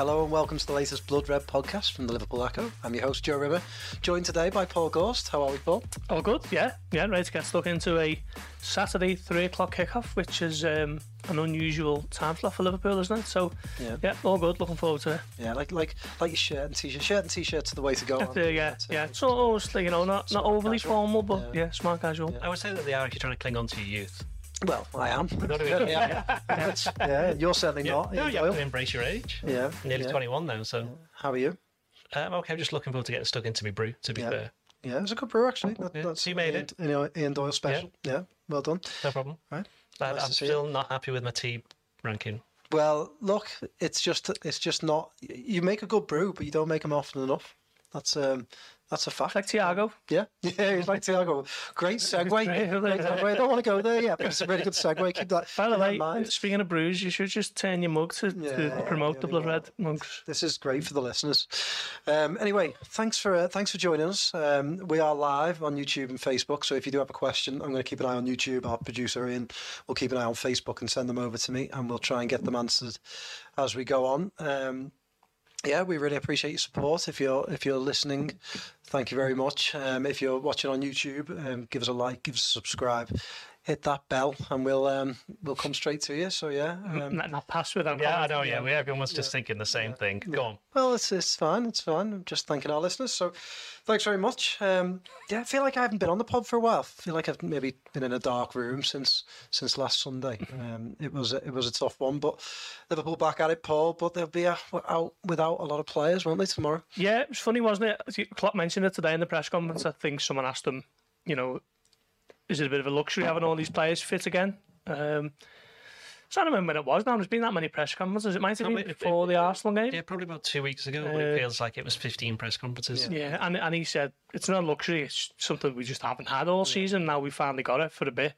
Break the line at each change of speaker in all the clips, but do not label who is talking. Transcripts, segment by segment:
Hello and welcome to the latest Blood Red podcast from the Liverpool Echo. I'm your host, Joe Rimmer, joined today by Paul Gorst. How are we, Paul?
All good, yeah. Yeah, ready to get stuck into a Saturday, 3 o'clock kickoff, which is um, an unusual time slot for Liverpool, isn't it? So,
Yeah.
yeah, all good. Looking forward to it.
Yeah, like like like your shirt and t-shirt. Shirt and t-shirts are the way to go. Aren't
yeah,
That's
yeah. So, obviously, you know, not, not overly
casual.
formal, but
Yeah.
yeah, smart casual.
I would say that they are actually trying to cling on to your youth.
Well, I am.
Gotta
yeah, yeah. yeah, you're certainly
Yeah,
not.
no, you have to embrace your age.
Yeah,
Nearly
yeah.
21 now, so
How are you?
um, okay. I'm just looking forward to getting stuck into my brew. To be fair,
Yeah, it was a good brew actually. That,
Yeah,
That's
you made
Ian,
it.
You know, Ian Doyle special. Yeah. well done.
no problem.
Right.
But
Nice
I'm still not happy with my tea ranking.
Well, look, it's just it's just not. You make a good brew, but you don't make them often enough. That's um that's a fact.
Like Thiago.
Yeah, yeah, he's like Thiago. Great segue.
Great,
Great
isn't it?
segue. I don't want to go there yet, but it's a really good segue. Keep that
By the
in
way,
mind.
speaking of brews, you should just turn your mug to,
Yeah,
to promote the Blood. Red mugs.
This is great for the listeners. Um, anyway, thanks for uh, thanks for joining us. Um, we are live on YouTube and Facebook, so if you do have a question, I'm going to keep an eye on YouTube. Our producer Ian will keep an eye on Facebook and send them over to me, and we'll try and get them answered as we go on. Um, yeah, we really appreciate your support. If you're if you're listening, thank you very much. Um, if you're watching on YouTube, um, give us a like, give us a subscribe, hit that bell, and we'll um, we'll come straight to you. So yeah, um,
Not, not pass without
Yeah, I know. Yeah, we everyone's just thinking the same thing. Go on.
Well, it's it's fine. It's fine. I'm just thanking our listeners. So, thanks very much. Um, yeah, I feel like I haven't been on the pod for a while. I feel like I've maybe been in a dark room since since last Sunday. Um, it was a, it was a tough one, but Liverpool back at it, Paul. But they'll be uh, out without a lot of players, won't they tomorrow?
Yeah, it was funny, wasn't it? Klopp mentioned it today in the press conference. I think someone asked him, you know, is it a bit of a luxury having all these players fit again? Um, so I don't remember when it was now. There's been that many press conferences. It might have been
Probably-
before the Arsenal game.
Yeah, probably about two weeks ago. but
Uh,
it feels like it was 15 press conferences.
Yeah, and and he said it's not a luxury. It's something we just haven't had all season. Now we finally got it for a bit,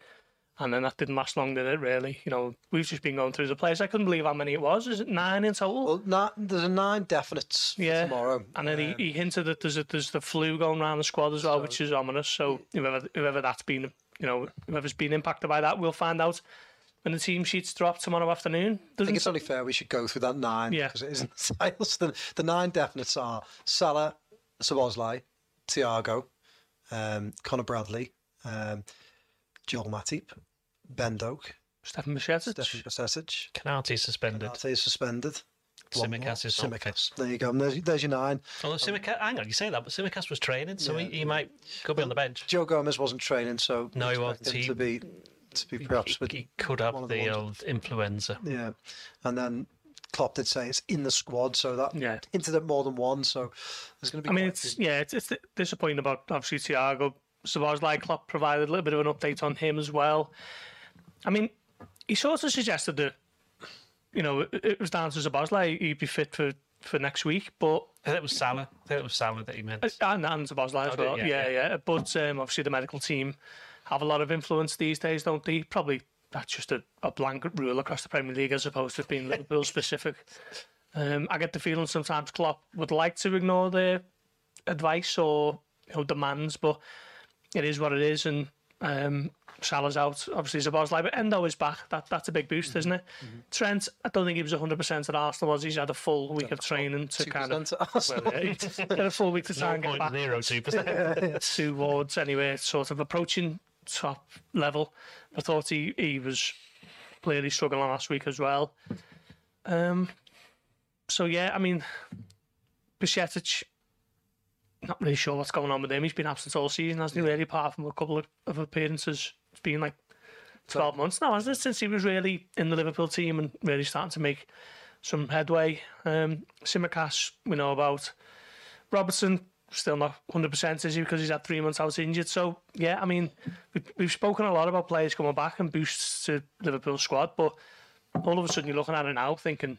and then that didn't last long, did it? Really, you know, we've just been going through the players. I couldn't believe how many it was. Is it nine in total?
Well, not, there's a nine definites
yeah,
tomorrow.
and then
Um,
he, he hinted that there's a, there's the flu going around the squad as well, which is ominous. So whoever whoever that's been, you know, whoever's been impacted by that, we'll find out when the team sheets drop tomorrow afternoon.
I think it's only fair we should go through that nine
Yeah.
because it isn't the titles. The, the nine definites are Salah, Szoboszlai, Thiago, um, Conor Bradley, um, Joel Matip, Ben Doak,
Stefan Bajcetic?
Stefan Bajcetic.
Konaté suspended.
Arte suspended. One.
Tsimikas is
Tsimikas. There you go. There's, there's your nine.
Although Tsimikas, hang on, you say that, but Tsimikas was training, so he, he might could be on the bench.
Joe Gomez wasn't training, so
No, he
expect
wasn't. He-
to be to be perhaps with
He could
one
have
of the
the old influenza.
yeah. And then Klopp did say it's in the squad, so that
Yeah.
hinted at more than one. So there's going to be.
I mean, it's
few-
yeah, it's, it's disappointing about obviously Thiago. Szoboszlai Klopp provided a little bit of an update on him as well. I mean, he sort of suggested that you know it, was down to Szoboszlai he'd be fit for, for next week, but
I think it was Salah. I think it was Salah that he meant.
and and as
Oh,
well.
yeah,
Yeah,
yeah.
yeah. But um, obviously the medical team have a lot of influence these days, don't they? Probably that's just a, a blanket rule across the Premier League as opposed to being Liverpool specific. Um, I get the feeling sometimes Klopp would like to ignore their advice or you know demands, but it is what it is, and um, Salah's out. Obviously, Szoboszlai, but Endo is back. That that's a big boost, isn't it? Trent, I don't think he was 100 percent at Arsenal. Was he? he's had a full week of training to kind of
2% at Arsenal.
well, yeah, had a full week to try and get back
0.02 percent.
towards anyway, sort of approaching top level. I thought he, he was clearly struggling last week as well. Um, so yeah, I mean, Bajcetic, not really sure what's going on with him. He's been absent all season, hasn't he? Really, apart from a couple of, of appearances. It's been like twelve months now, hasn't it, since he was really in the Liverpool team and really starting to make some headway. Um, Tsimikas, we know about. Robertson still not 100% is he because he's had three months out injured. So, yeah, I mean, we've, we've spoken a lot about players coming back and boosts to Liverpool's squad, but all of a sudden you're looking at it now thinking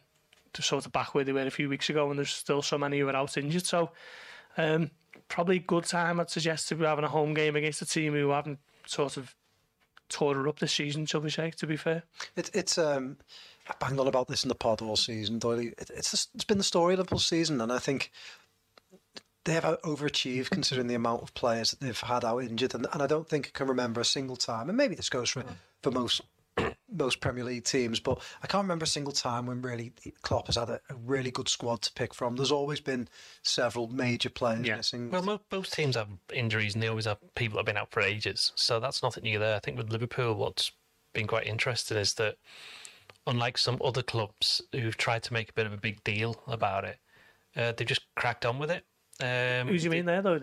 to sort of back where they were a few weeks ago and there's still so many who are out injured. So, um, probably good time, I'd suggest, to be having a home game against a team who haven't sort of tore her up this season, shall we say, to be fair.
It, it's um, I banged on about this in the pod all season, Doyle. It, it's it's been the story of Liverpool season, and I think they have overachieved considering the amount of players that they've had out injured, and, and I don't think I can remember a single time, and maybe this goes for for most most Premier League teams, but I can't remember a single time when really Klopp has had a, a really good squad to pick from. There's always been several major players
Yeah.
missing.
Well, mo- most teams have injuries and they always have people that have been out for ages. So that's nothing new there. I think with Liverpool, what's been quite interesting is that unlike some other clubs who've tried to make a bit of a big deal about it, uh, they've just cracked on with it. Um,
Who do you mean there, though?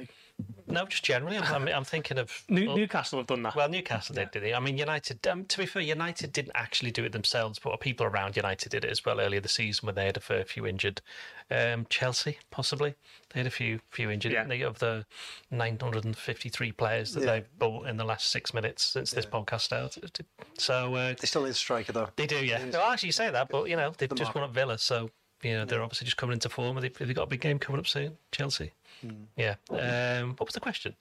No, just generally. I'm, I'm, I'm thinking of.
New,
well,
Newcastle have done that.
well, Newcastle did, did they? I mean, United. Um, to be fair, United didn't actually do it themselves, but people around United did it as well earlier the season when they had a fair few injured. Um, Chelsea, possibly, they had a few few injured.
Yeah.
they, of the 953 players that
Yeah.
they've bought in the last six minutes since this podcast started. So uh,
they still need a striker though.
they do, yeah. No, actually, you say that, but you know they've just
mark.
won at Villa, so you know they're obviously just coming into form. Have they, have they got a big game coming up soon? Chelsea. Yeah. Um, what was the question?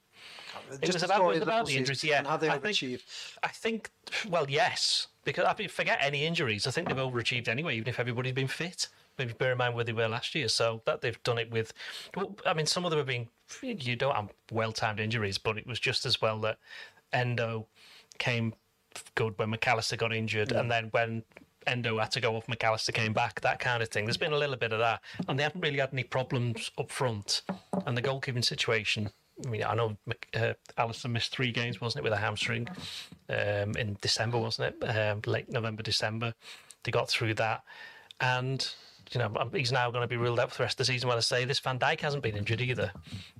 Just
was about- it was about the injuries, yeah.
and how they
I think- I think, well, yes, because I mean, forget any injuries. I think they've overachieved anyway, even if everybody's been fit. Maybe bear in mind where they were last year. So that they've done it with, well, I mean, some of them have been, you don't have well timed injuries, but it was just as well that Endo came good when McAllister got injured, and then when Endo had to go off, McAllister came back, that kind of thing. There's been a little bit of that, and they haven't really had any problems up front. And the goalkeeping situation, I mean, I know uh, Alisson missed three games, wasn't it, with a hamstring um, in December, wasn't it? Um, late November, December. They got through that, and you know he's now going to be ruled out for the rest of the season. When I say this, Van Dijk hasn't been injured either.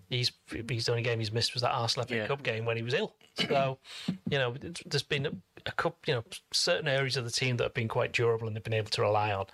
He's he's the only game he's missed was that Arsenal
Yeah.
Cup game when he was ill. So, you know, there's been a, couple, you know, certain areas of the team that have been quite durable and they've been able to rely on.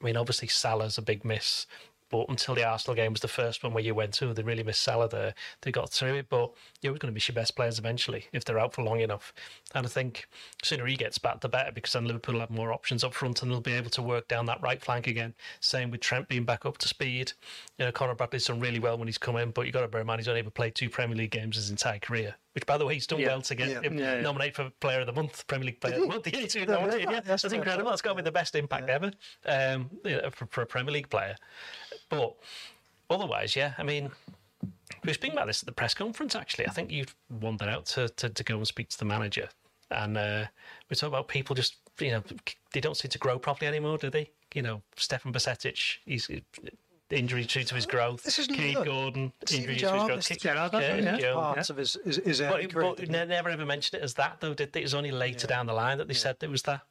I mean, obviously Salah's a big miss, but until the Arsenal game was the first one where you went to, they really missed Salah there. They got through it, but you're always going to miss your best players eventually if they're out for long enough. And I think sooner he gets back, the better, because then Liverpool will have more options up front and they'll be able to work down that right flank again. Same with Trent being back up to speed. You know, Conor Bradley's done really well when he's come in, but you've got to bear in mind he's only ever played two Premier League games his entire career. Which, by the way, he's done
Yeah.
well to get
Yeah.
him
Yeah, yeah.
nominated for Player of the Month, Premier League Player of the Month. Yeah, he's been
Yeah,
nominated, yeah.
that's
That's incredible. That's got to be the best impact ever um, you know, for, for a Premier League player. But otherwise, yeah, I mean, we were speaking about this at the press conference, actually. I think you've wandered out to, to, to go and speak to the manager. And uh, we talk about people just, you know, they don't seem to grow properly anymore, do they? You know, Stefan Bajcetic, he's injury due to his growth.
This is Kaide
Gordon, injury to his growth.
Gerrard, that's
yeah,
yeah.
Parts
yeah.
of his, his, his
But, but
he?
never ever mentioned it as that, though, did they? It was only later down the line that they said it was that.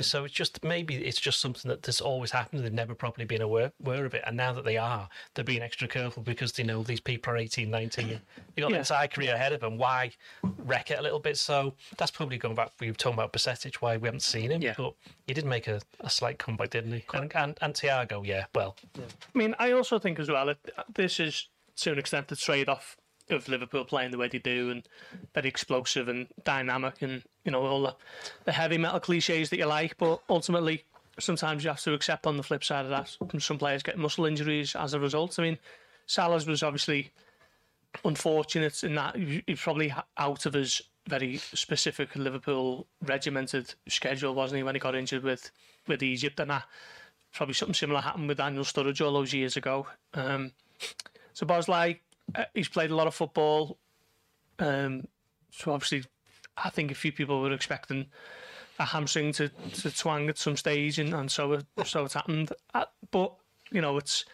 So it's just maybe it's just something that has always happened. They've never properly been aware, aware of it, and now that they are, they're being extra careful because they know these people are 18, 19. They've got
Yeah.
an entire career ahead of them. Why wreck it a little bit? So that's probably going back. We were talking about Bajcetic, why we haven't seen him,
Yeah.
but he did make a, a slight comeback, didn't he? And, and, and Thiago, yeah, well,
I mean, I also think as well, it, this is to an extent the trade off of Liverpool playing the way they do and very explosive and dynamic and, you know, all the, the heavy metal cliches that you like. But ultimately, sometimes you have to accept on the flip side of that, some players get muscle injuries as a result. I mean, Salah's was obviously unfortunate in that he's probably out of his very specific Liverpool regimented schedule, wasn't he, when he got injured with, with Egypt and that probably something similar happened with Daniel Sturridge all those years ago. Um, Szoboszlai, uh, he's played a lot of football. Um, so obviously, I think a few people were expecting a hamstring to, to twang at some stage, and, and so it, so it's happened. Uh, but you know, it's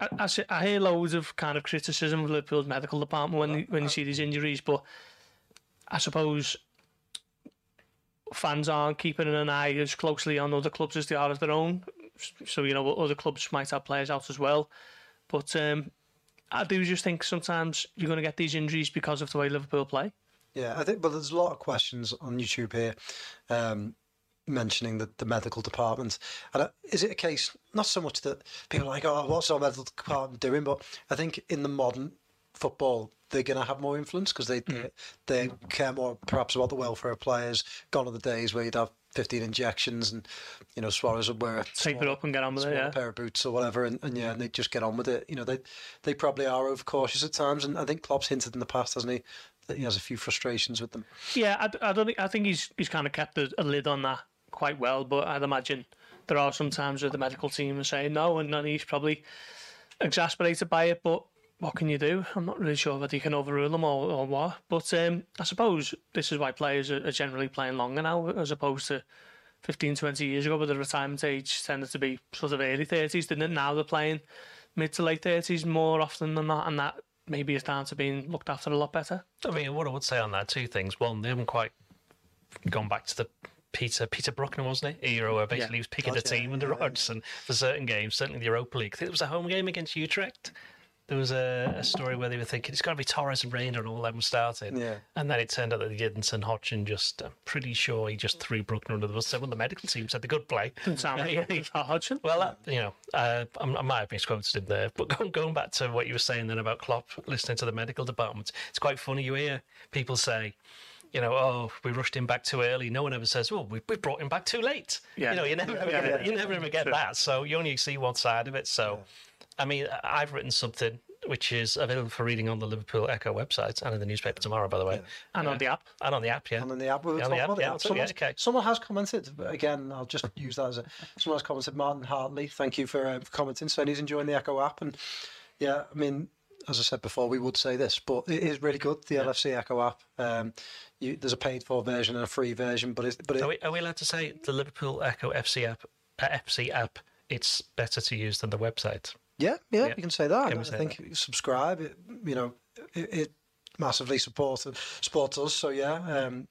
I, I, see- I hear loads of kind of criticism of Liverpool's medical department when you, when you see these injuries, but I suppose fans aren't keeping an eye as closely on other clubs as they are as their own. So you know, other clubs might have players out as well. But um, I do just think sometimes you're going to get these injuries because of the way Liverpool play.
Yeah, I think, but there's a lot of questions on YouTube here um, mentioning the, the medical department. And uh, is it a case, not so much that people are like, oh, what's our medical department doing? But I think in the modern football, they're going to have more influence because they,
Mm.
they care more perhaps about the welfare of players. Gone are the days where you'd have 15 injections and you know Suarez would wear a
Tape it up and get on with it. Yeah.
pair of boots or whatever, and, and yeah, and they just get on with it. You know, they they probably are overcautious at times, and I think Klopp's hinted in the past, hasn't he, that he has a few frustrations with them.
Yeah, I, I don't think I think he's he's kind of kept a, a lid on that quite well. But I'd imagine there are some times where the medical team are saying no, and then he's probably exasperated by it. But what can you do? I'm not really sure whether you can overrule them or, or what. But um, I suppose this is why players are, are generally playing longer now, as opposed to 15, 20 years ago, where the retirement age tended to be sort of early 30s, didn't it? Now they're playing mid to late 30s more often than not, and that maybe is down to being looked after a lot better.
I mean, what I would say on that, two things. One, they haven't quite gone back to the Peter Peter Brukner, wasn't it? Era where basically he was picking the
yeah,
team under
yeah, yeah.
Hodgson for certain games, certainly the Europa League. I think it was a home game against Utrecht. There was a, a story where they were thinking it's got to be Torres and Reina and all them starting.
Yeah.
And then it turned out that they didn't, and Hodgson just, I'm pretty sure he just threw Brukner under the bus. So when the medical team said they could play.
Doesn't sound like Hodgson.
Well, that, you know, uh, I, I might have misquoted him there, but going, going back to what you were saying then about Klopp listening to the medical department, it's quite funny. You hear people say, you know, oh, we rushed him back too early. No one ever says, oh, we, we brought him back too late.
Yeah.
You know, you never, ever
Yeah,
get,
yeah.
you never ever get that. So you only see one side of it. So, I mean, I've written something which is available for reading on the Liverpool Echo website and in the newspaper tomorrow, by the way.
And on the app.
And on the app, yeah.
And then the app,
Yeah, on the app, yeah,
Someone,
okay.
someone has commented, but again, I'll just use that as a. Someone has commented, Martin Hartley, thank you for, uh, for commenting, So he's enjoying the Echo app. And yeah, I mean, as I said before, we would say this, but it is really good, the LFC Echo app. Um, you, there's a paid for version and a free version, but, it's, but it,
Are we, are we allowed to say the Liverpool Echo FC app, uh, FC app, it's better to use than the website?
Yeah, yeah,
Yeah.
you can say that.
Can we
I
say
think you subscribe. It, you know, it, it massively supports supports us. So yeah, um,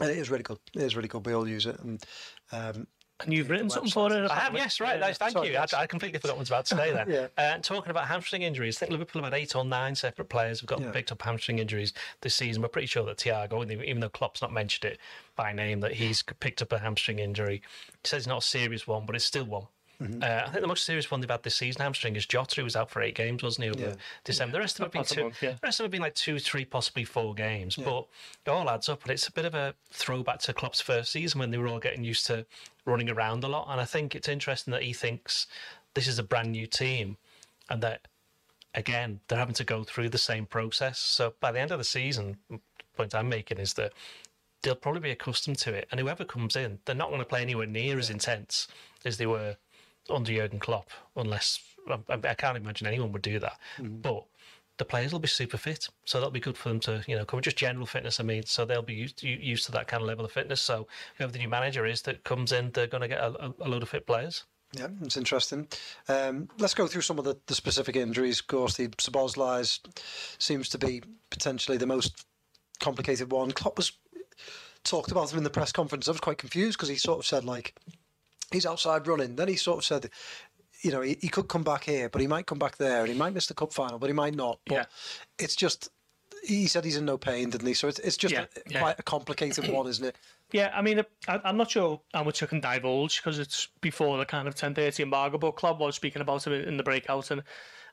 and it is really good. It is really good. We all use it, and um,
And you've written something for it.
I have, yes, right. Nice, thank
Sorry,
you.
yes.
I, I completely forgot what I was about to say then.
Yeah.
uh, talking about hamstring injuries, I think Liverpool have had eight or nine separate players who've got
Yeah.
picked up hamstring injuries this season. We're pretty sure that Thiago, even though Klopp's not mentioned it by name, that he's picked up a hamstring injury. He says it's not a serious one, but it's still one.
Mm-hmm.
Uh, I think the most serious one they've had this season, hamstring, is Jota, who was out for eight games, wasn't he, over
Yeah.
December. The rest of them have been two.
month, yeah.
The rest of them have been like two, three, possibly four games. But it all adds up, and it's a bit of a throwback to Klopp's first season when they were all getting used to running around a lot. And I think it's interesting that he thinks this is a brand new team, and that again they're having to go through the same process. So by the end of the season, the point I'm making is that they'll probably be accustomed to it, and whoever comes in, they're not going to play anywhere near as intense as they were under Jurgen Klopp, unless I, I can't imagine anyone would do that. But the players will be super fit, so that'll be good for them to you know come just general fitness. I mean, so they'll be used u- used to that kind of level of fitness. So whoever the new manager is that comes in, they're going to get a, a, a load of fit players.
Yeah, it's interesting. Um, let's go through some of the, the specific injuries. Of course, the Szoboszlai's seems to be potentially the most complicated one. Klopp was talked about him in the press conference. I was quite confused because he sort of said like he's outside running. Then he sort of said, you know, he, he could come back here, but he might come back there, and he might miss the cup final, but he might not. But
Yeah.
it's just. He said he's in no pain, didn't he? So it's, it's just
Yeah,
a,
yeah.
quite a complicated one, isn't it?
Yeah, I mean, I, I'm not sure how much I can divulge because it's before the kind of 10:30 embargo. But Klopp was speaking about it in the breakout, and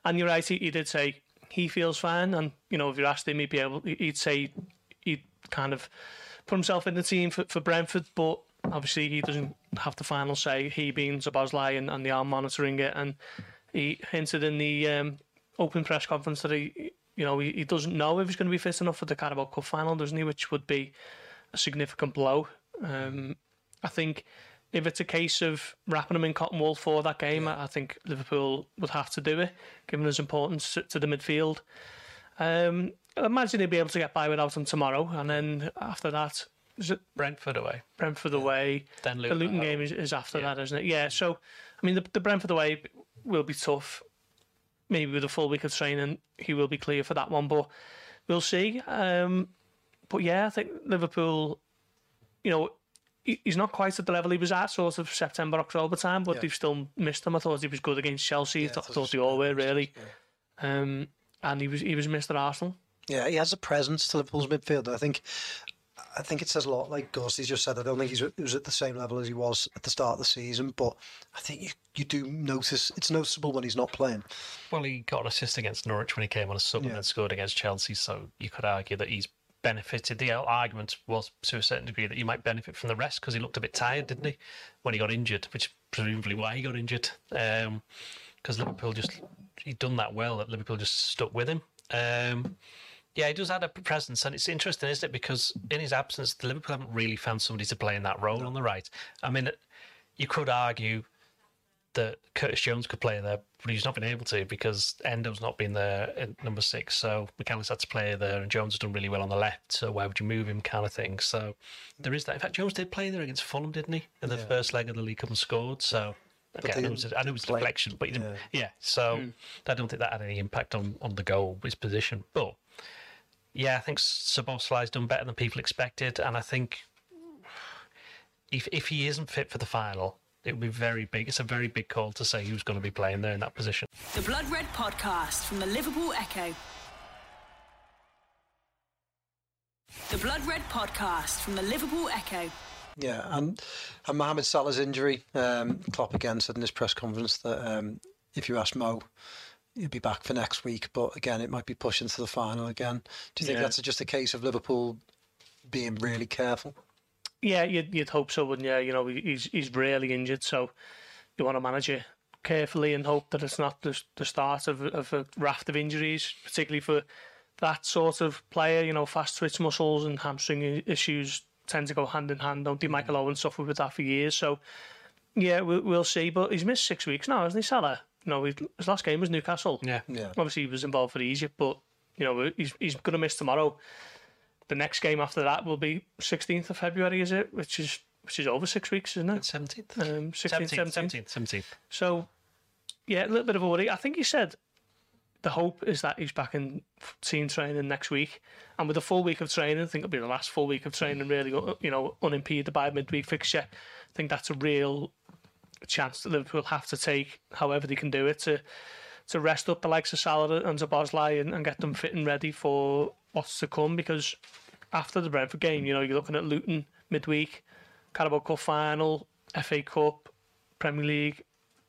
and you're right. He, he did say he feels fine, and you know, if you asked him, he'd be able. He'd say he'd kind of put himself in the team for, for Brentford, but obviously he doesn't have the final say. He being Szoboszlai and, and they are monitoring it, and he hinted in the um, open press conference that he, you know, he, he doesn't know if he's going to be fit enough for the Carabao Cup final, doesn't he? Which would be a significant blow. Um, I think if it's a case of wrapping him in cotton wool for that game, I I think Liverpool would have to do it, given his importance to, to the midfield. Um, I imagine he'll be able to get by without him tomorrow, and then after that, is it
Brentford away.
Brentford away?
Then
the
Luton
Luton game is, is after that, isn't it? Yeah. So, I mean, the, the Brentford away will be tough. Maybe with a full week of training, he will be clear for that one, but we'll see. Um, but yeah, I think Liverpool, you know, he- he's not quite at the level he was at sort of September, October time, but
Yeah.
they've still missed him. I thought he was good against Chelsea. I
Yeah, I
thought,
thought
thought
he
they
was
all were
good,
really. Um, and he was he was Mr. Arsenal.
Yeah, he has a presence to Liverpool's midfield. I think I think it says a lot. Like Gusty just said, I don't think he's, he was at the same level as he was at the start of the season, but I think you, you do notice it's noticeable when he's not playing.
Well, he got an assist against Norwich when he came on a sub
Yeah.
and then scored against Chelsea, so you could argue that he's benefited. The argument was to a certain degree that he might benefit from the rest because he looked a bit tired, didn't he, when he got injured, which is presumably why he got injured. Because Liverpool just he'd done that well that Liverpool just stuck with him. Um, yeah, he does add a presence, and it's interesting, isn't it? Because in his absence, the Liverpool haven't really found somebody to play in that role on the right. I mean, you could argue that Curtis Jones could play there, but he's not been able to because Endo's not been there at number six. So McAllister had to play there, and Jones has done really well on the left. So why would you move him, kind of thing? So there is that. In fact, Jones did play there against Fulham, didn't he, in the first leg of the League Cup and scored. So. Okay, I know it was, I know it was deflection, but he didn't, yeah. So hmm. I don't think that had any impact on, on the goal, his position. But yeah, I think Szoboszlai's done better than people expected, and I think if if he isn't fit for the final, it would be very big. It's a very big call to say who's going to be playing there in that position.
The Blood Red Podcast from the Liverpool Echo. The Blood Red Podcast from the Liverpool Echo.
Yeah, and and Mohamed Salah's injury, um, Klopp again said in his press conference that um, if you ask Mo, he'll be back for next week. But again, it might be pushing to the final again. Do you think
Yeah.
that's just a case of Liverpool being really careful?
Yeah, you'd, you'd hope so, wouldn't you? You know, he's he's really injured, so you want to manage it carefully and hope that it's not the, the start of, of a raft of injuries, particularly for that sort of player. You know, fast twitch muscles and hamstring issues tend to go hand in hand, don't they? Michael mm. Owen suffered with that for years, so yeah, we'll, we'll see. But he's missed six weeks now, hasn't he, Salah? No, his his last game was Newcastle.
Yeah,
Yeah,
Obviously, he was involved for Egypt, but you know he's he's going to miss tomorrow. The next game after that will be 16th of February, is it? Which is which is over six weeks, isn't it?
seventeenth,
Um, 16th, 17th.
seventeenth, seventeenth.
So, yeah, a little bit of a worry. I think he said the hope is that he's back in team training next week, and with a full week of training, I think it'll be the last full week of training, really, you know, unimpeded by a midweek fixture. I think that's a real chance that Liverpool have to take, however they can do it, to to rest up the likes of Salah and Szoboszlai and, and get them fit and ready for what's to come. Because after the Brentford game, you know, you're looking at Luton midweek, Carabao Cup final, FA Cup, Premier League,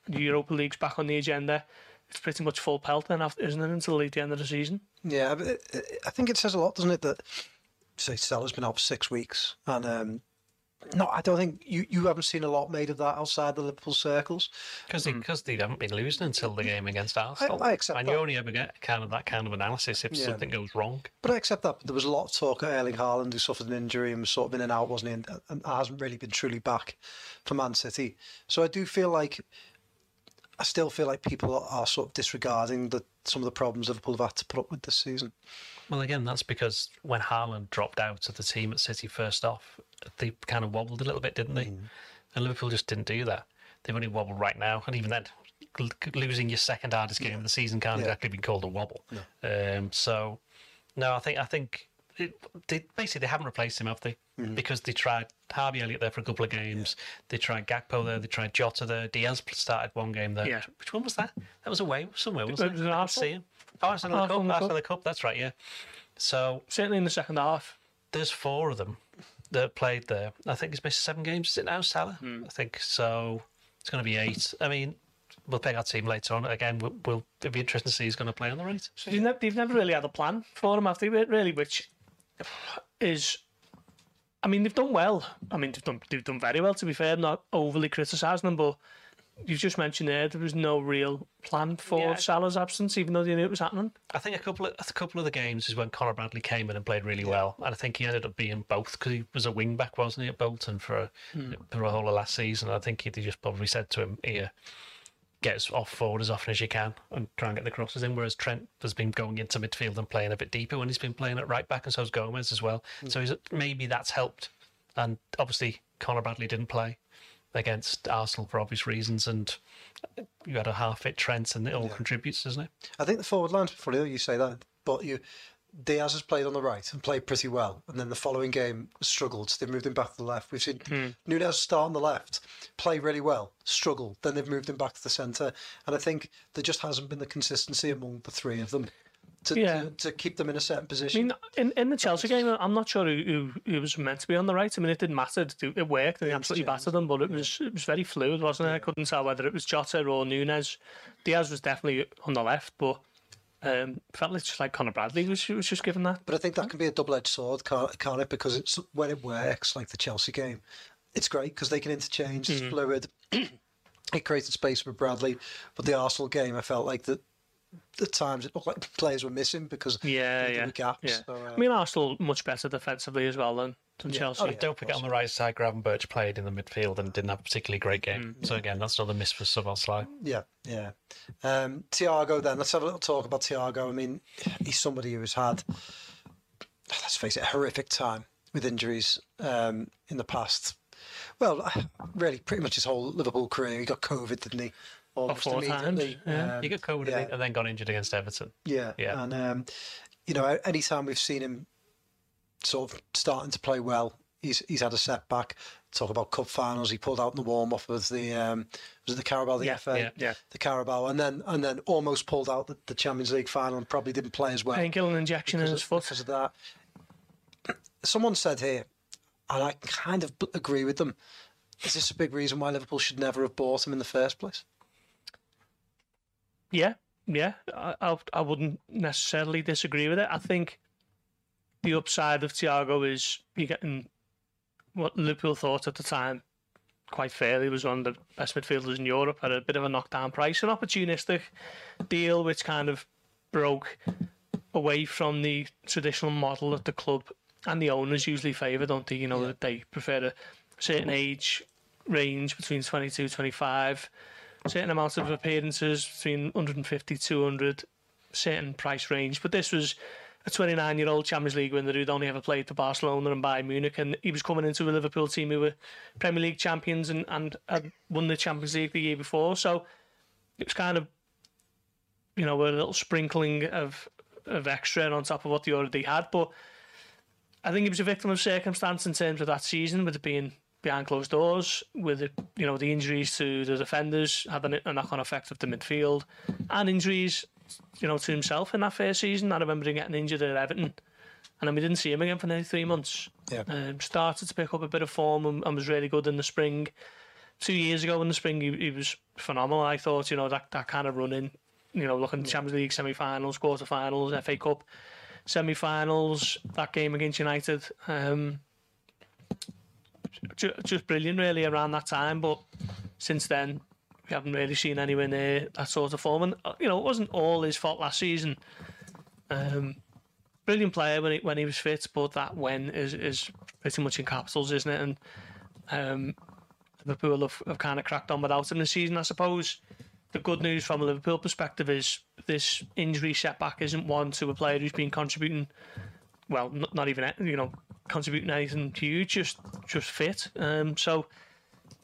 the Europa League's back on the agenda. It's pretty much full pelt then, after, isn't it, until the end of the season?
yeah. I think it says a lot, doesn't it? That say Salah's been for six weeks, and um, no, I don't think you, you haven't seen a lot made of that outside the Liverpool circles.
Because they, hmm. because they haven't been losing until the game against Arsenal.
I accept
and
that.
you only ever get kind of that kind of analysis if
Yeah.
something goes wrong.
But I accept that. But there was a lot of talk of Erling Haaland who suffered an injury and was sort of in and out, wasn't he? And, and hasn't really been truly back for Man City. So I do feel like I still feel like people are, are sort of disregarding the some of the problems Liverpool have had to put up with this season.
Well, again, that's because when Haaland dropped out of the team at City first off, they kind of wobbled a little bit, didn't they? And Liverpool just didn't do that. They've only wobbled right now, and even then, losing your second hardest game of the season can't
Yeah.
exactly be called a wobble. Um, so, no, I think I think it, they basically they haven't replaced him, have they? Because they tried Harvey Elliott there for a couple of games. They tried Gakpo there. They tried Jota there. Diaz started one game there.
Yeah.
Which one was that? That was away somewhere, wasn't
It was
it?
in
I
Arsenal.
see him. Oh, Arsenal the
Arsenal
Cup. Arsenal
Cup.
the Cup. That's right. Yeah. So
Certainly in the second half.
there's four of them that played there. I think he's missed seven games. Is it now, Salah? Hmm. I think so. It's going to be eight. I mean, we'll pick our team later on. Again, we'll, we'll it'll be interesting to see who's going to play on the right.
So they've never, they've never really had a plan for him, have they? Really, which is, I mean, they've done well. I mean, they've done they've done very well. To be fair, I'm not overly criticising them, but you've just mentioned there there was no real plan for
Yeah.
Salah's absence, even though they knew it was happening.
I think a couple of a couple of the games is when Conor Bradley came in and played really well, and I think he ended up being both because he was a wing back, wasn't he, at Bolton for a, hmm. for a whole of last season. I think he they just probably said to him, "Here, get us off forward as often as you can and try and get the crosses in." Whereas Trent has been going into midfield and playing a bit deeper when he's been playing at right back, and so's Gomez as well. Hmm. So he's, maybe that's helped. And obviously, Conor Bradley didn't play against Arsenal for obvious reasons, and you had a half fit Trent, and it all contributes, doesn't it?
I think the forward line's funny though you say that, but you Diaz has played on the right and played pretty well, and then the following game struggled. So they moved him back to the left. We've seen hmm. Nunez start on the left, play really well, struggle. Then they've moved him back to the centre, and I think there just hasn't been the consistency among the three of them to,
Yeah.
to, to keep them in a certain position.
I mean, in, in the Chelsea game, I'm not sure who, who, who was meant to be on the right. I mean, it didn't matter. It, worked and they absolutely battered them, but it was it was very fluid, wasn't it? I couldn't tell whether it was Jota or Nunez. Diaz was definitely on the left, but um, felt like just like Conor Bradley was, was just given that.
But I think that can be a double-edged sword, can't, can't it? Because it's when it works, like the Chelsea game, it's great because they can interchange. It's fluid. it created space for Bradley, but the Arsenal game, I felt like that. At times, it looked like the players were missing because
Yeah,
there
yeah,
were gaps.
yeah.
So, uh,
I mean, Arsenal much better defensively as well than, than Chelsea.
Oh, don't forget on the right side, Gravenberch played in the midfield and didn't have a particularly great game. So again, that's another miss for Szoboszlai.
Yeah, yeah. Um, Thiago, then let's have a little talk about Thiago. I mean, he's somebody who has had, let's face it, a horrific time with injuries um, in the past. Well, really, pretty much his whole Liverpool career. He got COVID, didn't he? Almost
four times,
immediately.
yeah.
Um,
He got COVID
yeah.
and then got injured against Everton.
yeah,
Yeah.
And um, you know, anytime we've seen him sort of starting to play well, he's he's had a setback. Talk about cup finals. He pulled out in the warm up of the um, was it the Carabao, the
Yeah,
FA,
yeah,
yeah.
the Carabao, and then and then almost pulled out the, the Champions League final and probably didn't play as well
Painkiller injection in his foot.
because of that. Someone said here, and I kind of agree with them. Is this a big reason why Liverpool should never have bought him in the first place?
Yeah, yeah. I, I, I wouldn't necessarily disagree with it. I think the upside of Thiago is you're getting what Liverpool thought at the time quite fairly was one of the best midfielders in Europe at a bit of a knockdown price, an opportunistic deal which kind of broke away from the traditional model that the club and the owners usually favour, don't they? You know, that they prefer a certain age range between 22 25 certain amounts of appearances between 150 200 certain price range. But this was a 29 year old Champions League winner who'd only ever played for Barcelona and Bayern Munich and he was coming into a Liverpool team who were Premier League champions and, and had won the Champions League the year before. So it was kind of you know a little sprinkling of of extra on top of what they already had. But I think he was a victim of circumstance in terms of that season, with it being behind closed doors, with it, you know the injuries to the defenders had a, knock-on effect of the midfield, and injuries, you know, to himself in that first season. I remember him getting injured at Everton, and then we didn't see him again for nearly three months.
Yeah.
Um, started to pick up a bit of form and, and was really good in the spring. Two years ago in the spring, he, he was phenomenal. I thought, you know, that, that kind of running, you know, looking at Champions League semi-finals, quarter-finals, FA Cup semi-finals, that game against United. Um, just brilliant, really, around that time. But since then, we haven't really seen anywhere near that sort of form. And uh, you know, it wasn't all his fault last season. Um, brilliant player when he when he was fit, but that when is is pretty much in capitals, isn't it? And um, Liverpool have, have kind of cracked on without him this season, I suppose. The good news from a Liverpool perspective is this injury setback isn't one to a player who's been contributing well, not, not even you know contributing anything huge, just just fit. Um, so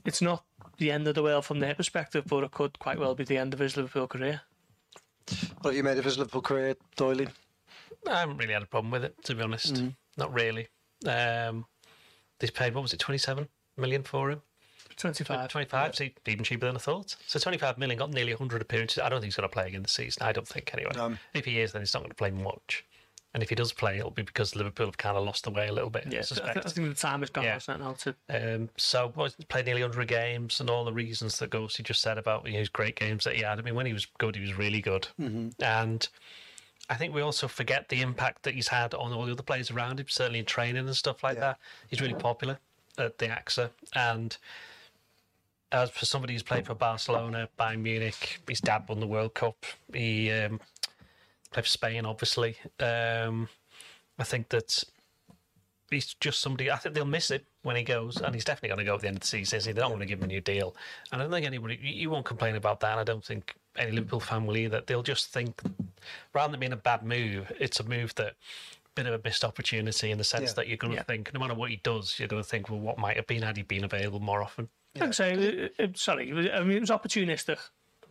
it's not the end of the world from their perspective, but it could quite well be the end of his Liverpool career.
What have you made of his Liverpool career, Doyley?
I haven't really had a problem with it, to be honest.
Mm.
Not really. Um, they paid, what was it, 27 million for him?
Twenty five.
25, so even cheaper than I thought. So 25 million, got nearly 100 appearances. I don't think he's going to play again this season. I don't think, anyway.
Um,
if he is, then he's not going to play much. And if he does play, it'll be because Liverpool have kind of lost the way a little bit, I
Yeah, I,
suspect.
th- I think the time has gone
Yeah.
yeah. now to
Um, so well, he's played nearly 100 games and all the reasons that Ghosty just said about you know, his great games that he had. I mean, when he was good, he was really good. And I think we also forget the impact that he's had on all the other players around him, certainly in training and stuff like that. He's really popular at the AXA. And as for somebody who's played for Barcelona, Bayern Munich, his dad won the World Cup. He um, played for Spain, obviously. Um, I think that he's just somebody. I think they'll miss it when he goes, and he's definitely going to go at the end of the season. Isn't he? They don't want to give him a new deal, and I don't think anybody. You you won't complain about that. I don't think any Liverpool fan will either. They'll just think, rather than being a bad move, it's a move that. Bit of a missed opportunity in the sense
Yeah.
that you're going to think, no matter what he does, you're going to think, well, what might have been had he been available more often?
Like I say, it, it, sorry, it was- I mean, it was opportunistic.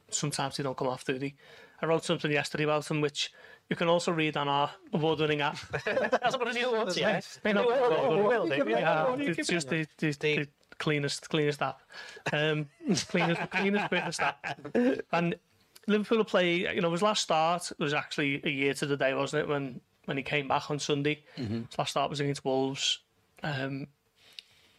Sometimes they don't come off, do they? I wrote something yesterday about him, which you can also read on our award-winning app.
That's. Yeah,
May not
Will, will,
Yeah, it's just the, the, the cleanest, cleanest app. Um, cleanest, cleanest, quickest app. And Liverpool play. You know, his last start was actually a year to the day, wasn't it? When when he came back on Sunday, his last start was against Wolves, um,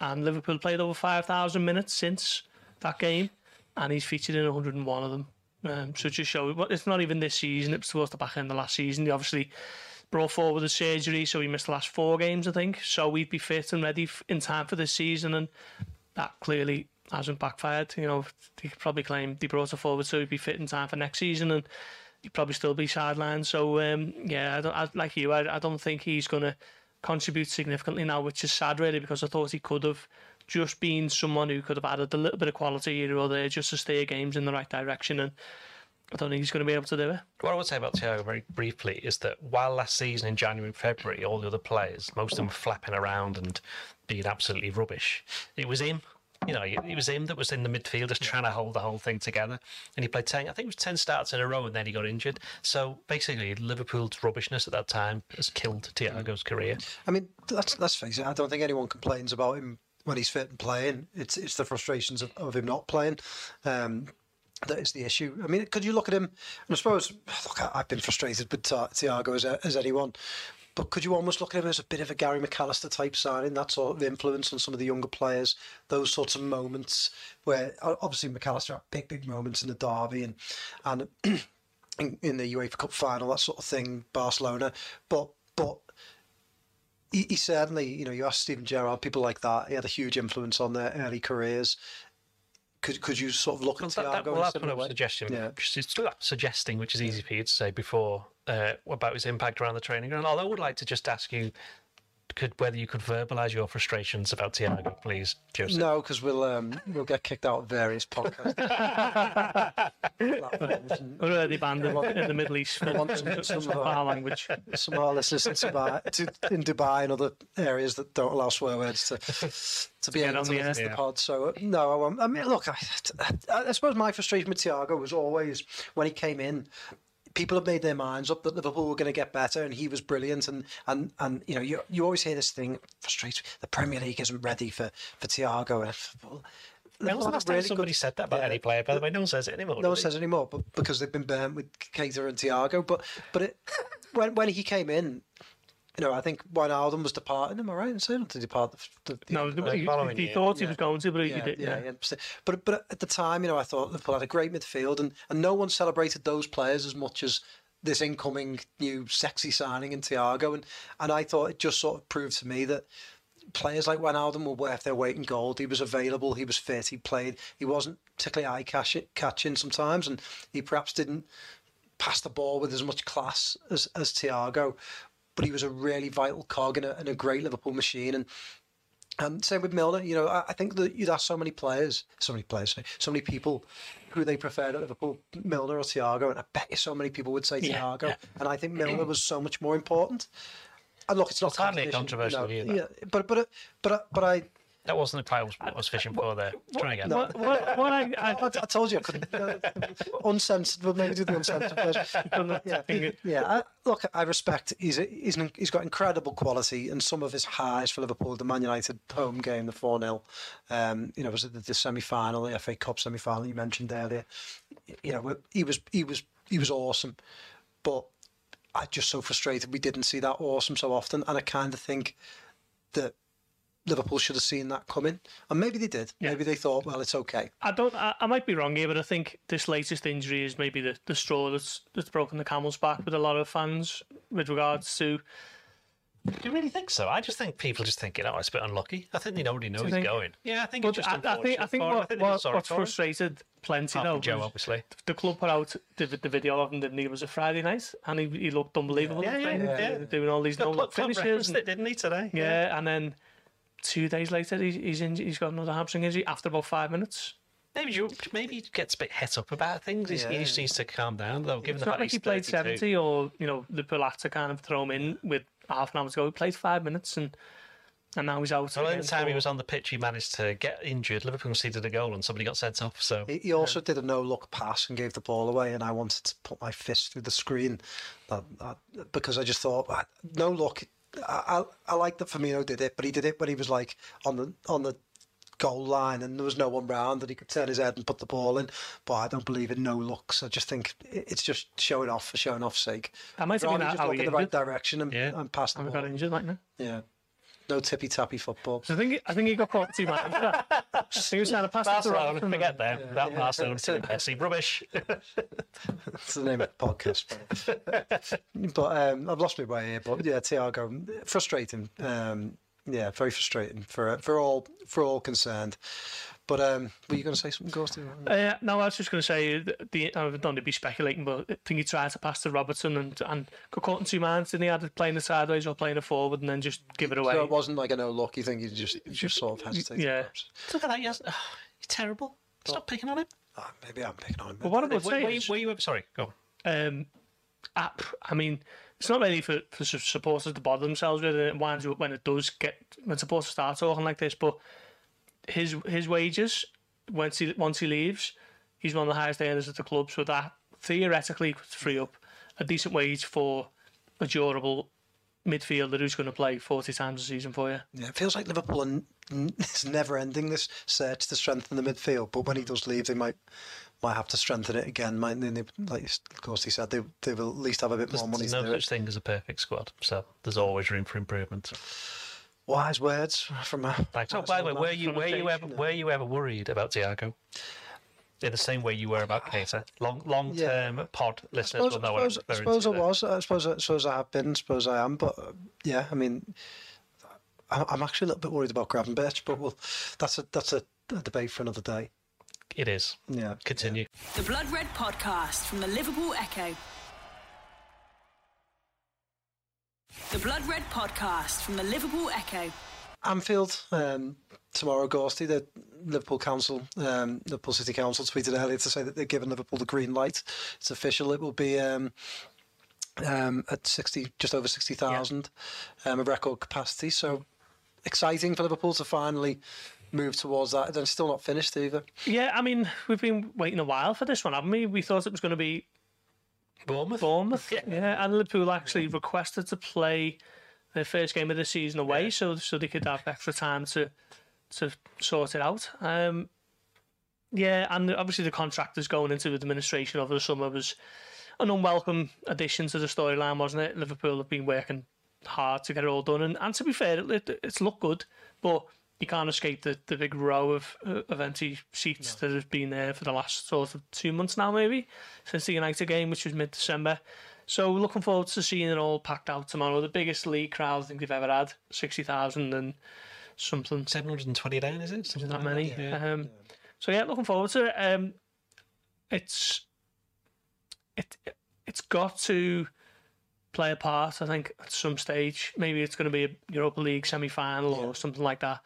and Liverpool played over five thousand minutes since that game, and he's featured in one hundred and one of them. Um, so just show, but it's not even this season. It was towards the back end of last season. He obviously brought forward the surgery, so he missed the last four games, I think. So we'd be fit and ready in time for this season, and that clearly hasn't backfired. You know, he could probably claim they brought it forward so he'd be fit in time for next season, and he'd probably still be sidelined. So um, yeah, I I, like you, I, I don't think he's going to contribute significantly now, which is sad really because I thought he could have just being someone who could have added a little bit of quality here or there just to steer games in the right direction, and I don't think he's going to be able to do it.
What I would say about Thiago very briefly is that while last season in January and February, all the other players, most of them were flapping around and being absolutely rubbish, it was him. You know, it was him that was in the midfield just trying to hold the whole thing together. And he played 10, I think it was 10 starts in a row and then he got injured. So basically, Liverpool's rubbishness at that time has killed Thiago's career.
I mean, let's let's face it. I don't think anyone complains about him when he's fit and playing. It's it's the frustrations of, of him not playing. Um, that is the issue. I mean, could you look at him? And I suppose, look, I- I've been frustrated with Thiago as, as anyone, but could you almost look at him as a bit of a Gary McAllister type signing? That sort of influence on some of the younger players, those sorts of moments where obviously McAllister had big, big moments in the derby and and in, in the UEFA Cup final, that sort of thing, Barcelona, but but he, he certainly, you know, you ask Stephen Gerrard, people like that, he had a huge influence on their early careers. Could could you sort of look at
Well, that, that,
Thiago
well, that's what I was suggesting.
Yeah.
Suggesting, which is easy for you to say before, uh, about his impact around the training ground. Although I would like to just ask you, could whether you could verbalise your frustrations about Thiago, please, Joseph.
No, because we'll um, we'll get kicked out of various podcasts. platforms
We're already banned in, in the Middle East for
want some- some of
our
our-
language.
some of our listeners in Dubai, to, in Dubai and other areas that don't allow swear words to to be
get
able
on
to
the
listen to
air.
the pod. So uh, no, I, won't. I mean, look, I, I, I suppose my frustration with Thiago was always when he came in. People have made their minds up that Liverpool were going to get better, and he was brilliant. And and and you know, you you always hear this thing frustrates the Premier League isn't ready for for Thiago. And well,
When was the last time
really
somebody
good-
said that about
yeah.
any player? By the way, no one says it anymore.
no one says anymore, but because they've been burnt with Keita and Thiago. But but it, when when he came in, you know, I think Wijnaldum was departing. Am I right in saying not to depart? The, the,
No,
the,
he, he
year,
thought he
yeah.
was going to, but he,
yeah,
he did.
yeah,
Yeah.
yeah. But but at the time, you know, I thought Liverpool had a great midfield, and and no one celebrated those players as much as this incoming new sexy signing in Thiago, and and I thought it just sort of proved to me that players like Wijnaldum were worth their weight in gold. He was available, he was fit, he played. He wasn't particularly eye catching sometimes, and he perhaps didn't pass the ball with as much class as as Thiago. But he was a really vital cog in a, great Liverpool machine, and and same with Milner. You know, I, I think that you'd ask so many players, so many players, so many people who they preferred at Liverpool, Milner or Thiago, and I bet you so many people would say
Yeah,
Thiago.
yeah.
And I think Milner was so much more important. And look, it's not
It's hardly a controversial
you know, Yeah, but but but but I.
That wasn't the title I was fishing for there. Try again.
What, what, what I, I,
I, I told you I couldn't. Uh, uncensored, but maybe do the uncensored version. Yeah, yeah. I, look, I respect. He's a, he's an, he's got incredible quality, and some of his highs for Liverpool, the Man United home game, the four 0 um, You know, was it the, the semi final, the FA Cup semi final you mentioned earlier? You know, he was he was he was awesome, but I'm just so frustrated we didn't see that awesome so often, and I kind of think that. Liverpool should have seen that coming, and maybe they did. Maybe they thought, well, it's okay.
I don't. I, I might be wrong here, but I think this latest injury is maybe the, the straw that's that's broken the camel's back with a lot of fans with regards to.
Do you really think so? I just think people just think, you know, it's a bit unlucky. I think they already know
you
he's
think-
going. Yeah, I think
But
it's just
I, I think I think
for him.
what,
think they
what, what's frustrated plenty
Apart
though.
Joe,
was
obviously.
The club put out the, the video of him, didn't he? It was a Friday night, and he, he looked unbelievable.
Yeah,
in
yeah,
training,
yeah.
doing all these
Got
no
club,
look
club
finishes. and-
it, didn't he, today?
yeah, and then two days later, he's he's, in, he's got another hamstring injury after about five minutes.
Maybe you, maybe he gets a bit het up about things. He's, He
Yeah.
just needs to calm down, though. Given
It's
the
not
fact
like he played
32.
70 or, you know, the had to kind of throw him in with half an hour to go. He played five minutes and and now he's out.
Well,
again
any time he was on the pitch, he managed to get injured. Liverpool conceded a goal and somebody got sent off. So
He, he also did a no-look pass and gave the ball away, and I wanted to put my fist through the screen, that, that, because I just thought, "Ah, no look. I, I, I like that Firmino did it, but he did it when he was like on the on the goal line and there was no one round that he could turn his head and put the ball in. But I don't believe in no looks. I just think it's just showing off for showing off's sake.
That might have been
Rather
how
just look
he
in the right direction and,
Yeah.
and pass the
I
ball.
got injured like that.
Yeah. No tippy tappy football.
So I think I think he got caught too much. He was trying to pass it to
Barcelona,
Robertson.
forget them. That Barcelona, Messi, rubbish.
That's the name of the podcast. but um, I've lost my way here. But yeah, Thiago, frustrating. Um, yeah, very frustrating for for all for all concerned. But um, were you going to say something, Gorsty?
Uh, no, I was just going to say the, the I don't want to be speculating, but I think he tried to pass to Robertson and and got caught in two minds. Didn't he? Had it playing the sideways or playing it forward and then just give it away.
So it wasn't like a no look. You think you just you just sort of hesitated?
Yeah.
perhaps?
Look at that, yes. Oh, he's terrible. Stop picking on him.
Ah, maybe I'm picking on him.
But what I
Were,
would say
were,
is,
were you ever, sorry, go on.
um, app. I mean, it's not really for, for supporters to bother themselves with it. It winds you up when it does get when supporters start talking like this. But his his wages once he once he leaves, he's one of the highest earners at the club. So that theoretically could free up a decent wage for a durable midfielder who's going to play forty times a season for you.
Yeah, it feels like Liverpool and it's never ending this search to strengthen the midfield. But when he does leave, they might might have to strengthen it again. Might they? They- Like of course he said, they they will at least have a bit more money
There's
to
no
do
such
it.
thing as a perfect squad, so there's always room for improvement.
Wise words from a.
Thanks. Oh, by the way, were you were you ever were you ever worried about Thiago? In the same way you were about Keita. Long long term pod listeners will know
I
what
suppose,
I'm
I
referring
suppose I was. I suppose, I suppose I have been. I suppose I am. But uh, yeah, I mean, I- I'm actually a little bit worried about Gravenberch. But well, that's a that's a, a debate for another day.
It is.
Yeah.
Continue.
The Blood Red Podcast from the Liverpool Echo. The Blood Red Podcast from the Liverpool Echo.
Anfield um, tomorrow, Gorsty. The Liverpool Council, um, Liverpool City Council, tweeted earlier to say that they've given Liverpool the green light. It's official. It will be um, um, at sixty, just over sixty thousand, um, of record capacity. So exciting for Liverpool to finally move towards that. They're still not finished either.
Yeah, I mean, we've been waiting a while for this one, haven't we? We thought it was going to be
Bournemouth.
Bournemouth. Yeah. and Liverpool actually requested to play their first game of the season away, so so they could have extra time to to sort it out. Um, yeah, and obviously the contractors going into administration over the summer was an unwelcome addition to the storyline, wasn't it? Liverpool have been working hard to get it all done, and, and to be fair, it, it's looked good, but you can't escape the, the big row of of empty seats that have been there for the last sort of two months now, maybe since the United game, which was mid December. So looking forward to seeing it all packed out tomorrow. The biggest league crowd I think they've ever had, sixty thousand and something.
720 down, is it?
Isn't that many? Um, so yeah, looking forward to it. Um, it's it it's got to play a part. I think at some stage, maybe it's going to be a Europa League semi final or something like that.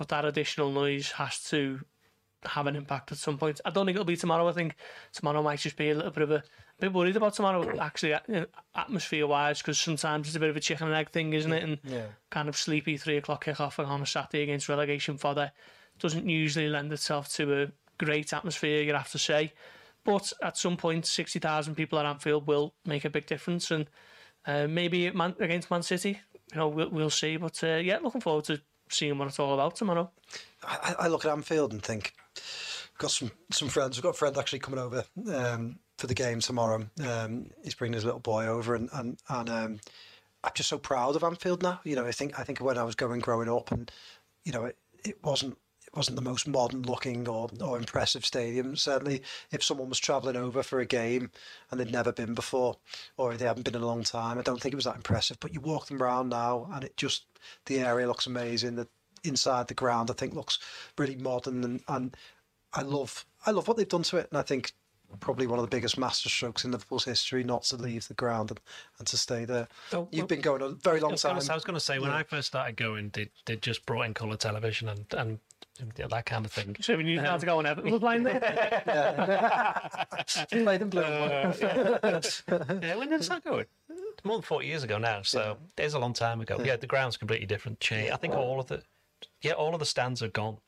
But that additional noise has to have an impact at some point. I don't think it'll be tomorrow. I think tomorrow might just be a little bit of a, a bit worried about tomorrow, actually, atmosphere wise, because sometimes it's a bit of a chicken and egg thing, isn't it? And
Yeah.
kind of sleepy three o'clock kickoff on a Saturday against relegation fodder doesn't usually lend itself to a great atmosphere, you'd have to say. But at some point, 60,000 people at Anfield will make a big difference. And uh, maybe Man- against Man City, you know, we'll, we'll see. But uh, yeah, looking forward to seeing what it's all about tomorrow.
I, I look at Anfield and think, got some some friends. We've got a friend actually coming over um, for the game tomorrow. Um, he's bringing his little boy over, and and, and um, I'm just so proud of Anfield now. You know, I think I think when I was going growing up, and you know, it, it wasn't it wasn't the most modern looking or, or impressive stadium. Certainly, if someone was travelling over for a game and they'd never been before, or they haven't been in a long time, I don't think it was that impressive. But you walk them around now, and it just the area looks amazing. The inside the ground, I think, looks really modern, and, and I love I love what they've done to it, and I think probably one of the biggest masterstrokes in Liverpool's history not to leave the ground and, and to stay there.
Oh,
You've
well-
been going a very long
I
time.
gonna I was going to say when I first started going, they they just brought in colour television and and you know, that kind of thing.
So we knew how to go on Everton was playing there.
Played in blue and white.
yeah, when did that go? More than forty years ago now, so it's a long time ago. Yeah, the ground's completely different. Change. I think all of the yeah, all of the stands are gone.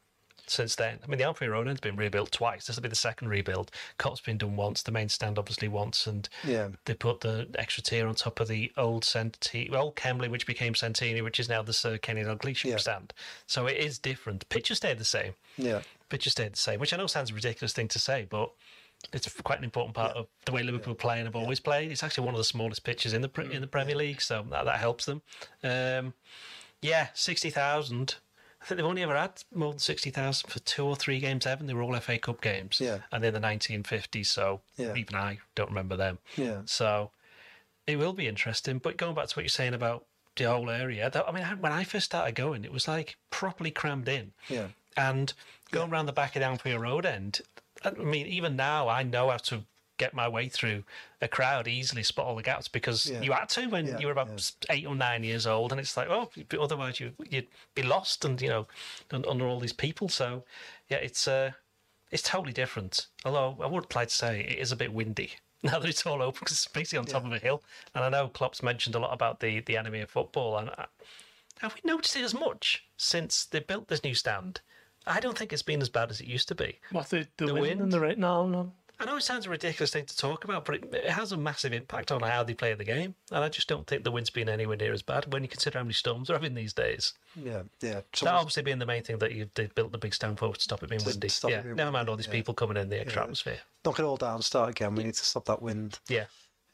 Since then. I mean, the Anfield Road end's been rebuilt twice. This will be the second rebuild. Kop's been done once, the main stand obviously once, and
Yeah.
they put the extra tier on top of the old Centenary, old Kemlyn, which became Centenary, which is now the Sir Kenny Dalglish
Yeah.
stand. So it is different. The picture stayed the same.
Yeah.
Picture stayed the same, which I know sounds a ridiculous thing to say, but it's quite an important part of the way Liverpool play and have always played. It's actually one of the smallest pitches in the in the Premier League, so that, that helps them. Um, yeah, sixty thousand. I think they've only ever had more than sixty thousand for two or three games ever. and They were all FA Cup games,
Yeah.
and in the nineteen fifties. So
Yeah.
even I don't remember them.
Yeah.
So it will be interesting. But going back to what you're saying about the whole area, that, I mean, when I first started going, it was like properly crammed in.
Yeah.
And going around the back of the Anfield Road end, I mean, even now I know how to get my way through a crowd easily, spot all the gaps because
Yeah.
you had to when
Yeah,
you were about eight or nine years old, and it's like, oh, otherwise you you'd be lost and you know under all these people. So yeah, it's uh, it's totally different. Although I would like to say it is a bit windy. Now that it's all open, because it's basically on top of a hill, and I know Klopp's mentioned a lot about the, the enemy of football, and I, have we noticed it as much since they built this new stand? I don't think it's been as bad as it used to be.
What the the,
The
wind,
wind?
and the rain? No, no.
I know it sounds a ridiculous thing to talk about, but it, it has a massive impact on how they play the game. And I just don't think the wind's been anywhere near as bad when you consider how many storms are having these days.
Yeah. Yeah. So
That obviously being the main thing that you they built the big stand for to stop it being windy.
it
yeah,
being
never mind all these people coming in the extra atmosphere.
knock it all down, start again. We need to stop that wind.
Yeah,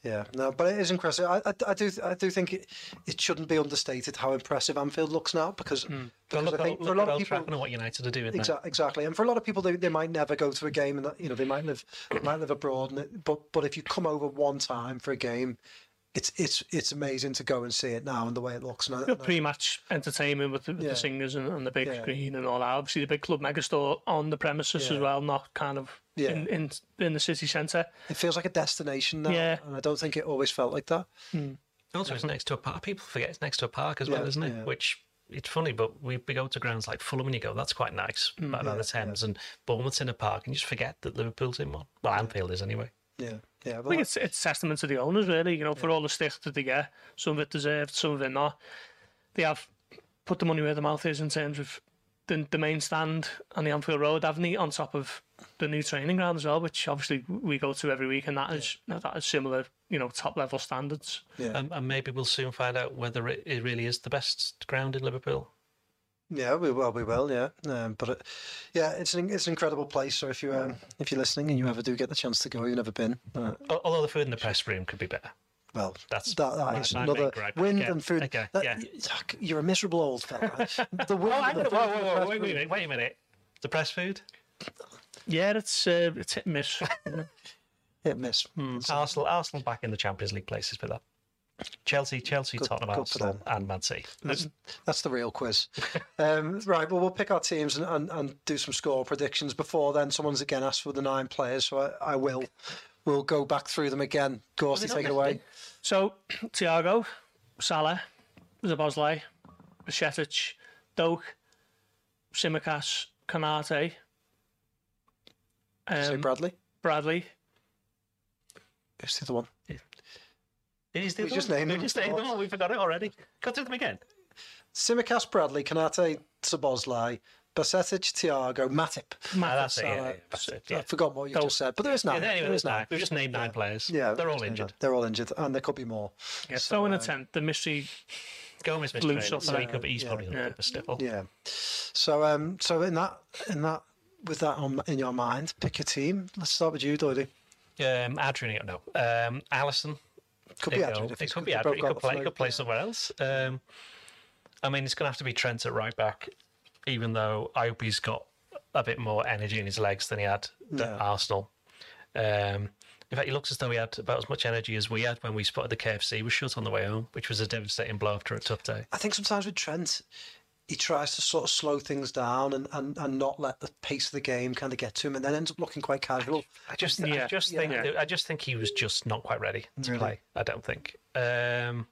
Yeah, no, but it is impressive. I, I, I do, I do think it, it shouldn't be understated how impressive Anfield looks now because, hmm.
Well,
because
look,
I think
look
for a lot of people,
and what United are doing.
Exa- exactly, and for a lot of people, they, they might never go to a game, and that, you know they might live they might live abroad. And it, but but if you come over one time for a game, it's it's it's amazing to go and see it now and the way it looks. And I,
Good
and I-
pre-match entertainment with the, with
Yeah.
the singers and, and the big
Yeah.
screen and all that. Obviously, the big club megastore on the premises as well, not kind of
Yeah.
in, in in the city centre.
it feels like a destination now,
Yeah.
and I don't think it always felt like that.
Also, it's next to a park. People forget it's next to a park as well,
Yeah,
isn't it?
yeah.
Which it's funny, but we, we go to grounds like Fulham and you go, that's quite nice,
Mm,
back by the Thames, and Bournemouth's in a park, and you just forget that Liverpool's in one. Well, Anfield is anyway.
Yeah, yeah,
I think it's it's testament to the owners, really. You know, for all the stick that they get, some of it deserved, some of it not. They have put the money where the mouth is in terms of the, the main stand and the Anfield Road, haven't they? On top of the new training ground as well, which obviously we go to every week, and that is that is similar, you know, top level standards.
yeah,
And, and maybe we'll soon find out whether it, it really is the best ground in Liverpool.
Yeah, we will, we will, yeah. Um, but it, yeah, it's an it's an incredible place. So if you um, if you're listening and you ever do get the chance to go, you've never been. Uh,
Although the food in the press room could be better.
well,
That's
that, that
my-
is
my
another
gripe.
wind
Okay,
and food.
okay,
that-
yeah.
You're a miserable old fella. the wind
Oh, hang
and
on,
the
whoa,
food in the
whoa, whoa,
press
wait,
room.
wait, wait, wait a minute. The press food?
Yeah, it's uh, it's hit and miss.
Hit miss.
Arsenal, Arsenal back in the Champions League places for that. Chelsea, Chelsea, Tottenham,
good
Arsenal, and Man City.
That's, that's the real quiz. um, right, well, we'll pick our teams and, and, and do some score predictions. Before then, someone's again asked for the nine players, so I, I will. We'll go back through them again. Gorsty,
not
take it away.
So, Thiago, Salah, Szoboszlai, Bajcetic, Doak, Tsimikas, Konaté,
Say
um,
Bradley.
Bradley.
Who's the other one?
It is the
We
other
just
one.
named
we
them.
just named them all. We forgot it already. Go through them again.
Tsimikas, Bradley, Konaté, Szoboszlai, Bajcetic, Thiago, Matip.
Ah, that's it. Yeah,
Salah.
yeah, that's it.
I forgot what you
Doak.
just said, but there is nine.
Yeah, anyway,
there is
there's nine.
nine.
We've just named nine players.
Yeah,
they're all injured.
nine. They're all injured, and there could be more.
Yeah, throw in a tent. The mystery.
Gomez missed
Loose
training,
up
so
there.
he could be, he's probably
Yeah.
yeah. still.
Yeah. So, um, so in that, in that, with that on in your mind, pick your team. Let's start with you, Doody.
Um, Adrian, no. Um, Alisson.
Could be Adrian.
It could be Adrian. He could play. He could play somewhere else. Um, I mean, it's going to have to be Trent at right back, even though I hope he's got a bit more energy in his legs than he had at
Yeah.
Arsenal. Um, in fact, he looks as though he had about as much energy as we had when we spotted the KFC was shut on the way home, which was a devastating blow after a tough day.
I think sometimes with Trent, he tries to sort of slow things down and, and, and not let the pace of the game kind of get to him, and then ends up looking quite casual.
I just, I
Yeah.
just think,
Yeah.
I just think he was just not quite ready to
Really?
play. I don't think. Um,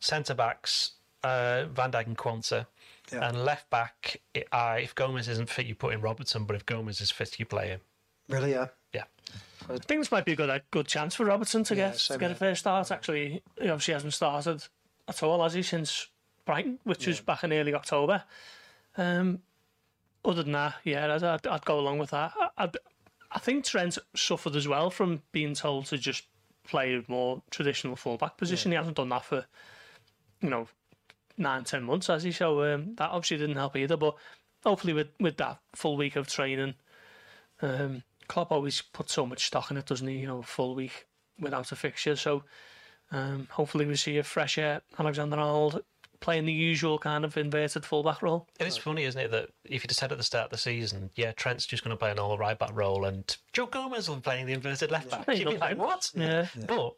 Centre backs, uh, Van Dijk and Quansah,
Yeah.
and left back. i I, if Gomez isn't fit, you put in Robertson. But if Gomez is fit, you play him.
Really, yeah.
Yeah,
I think this might be a good a good chance for Robertson to
Yeah,
get to
same
get a
here.
first start. Actually, he obviously hasn't started at all, has he, since Brighton, which was back in early October. Um, other than that, yeah, I'd, I'd, I'd go along with that. I, I'd, I think Trent suffered as well from being told to just play a more traditional fullback position. He hasn't done that for, you know, nine, ten months, has he? So um, that obviously didn't help either. But hopefully, with, with that full week of training, um, Klopp always puts so much stock in it, doesn't he? You know, a full week without a fixture. So um, hopefully, we see a fresher Alexander Arnold playing the usual kind of inverted fullback role.
It is funny, isn't it, that if you just said at the start of the season, yeah, Trent's just going to play an all right back role and Joe Gomez will be playing the inverted left back.
Yeah,
You'd be like, what?
Yeah.
But,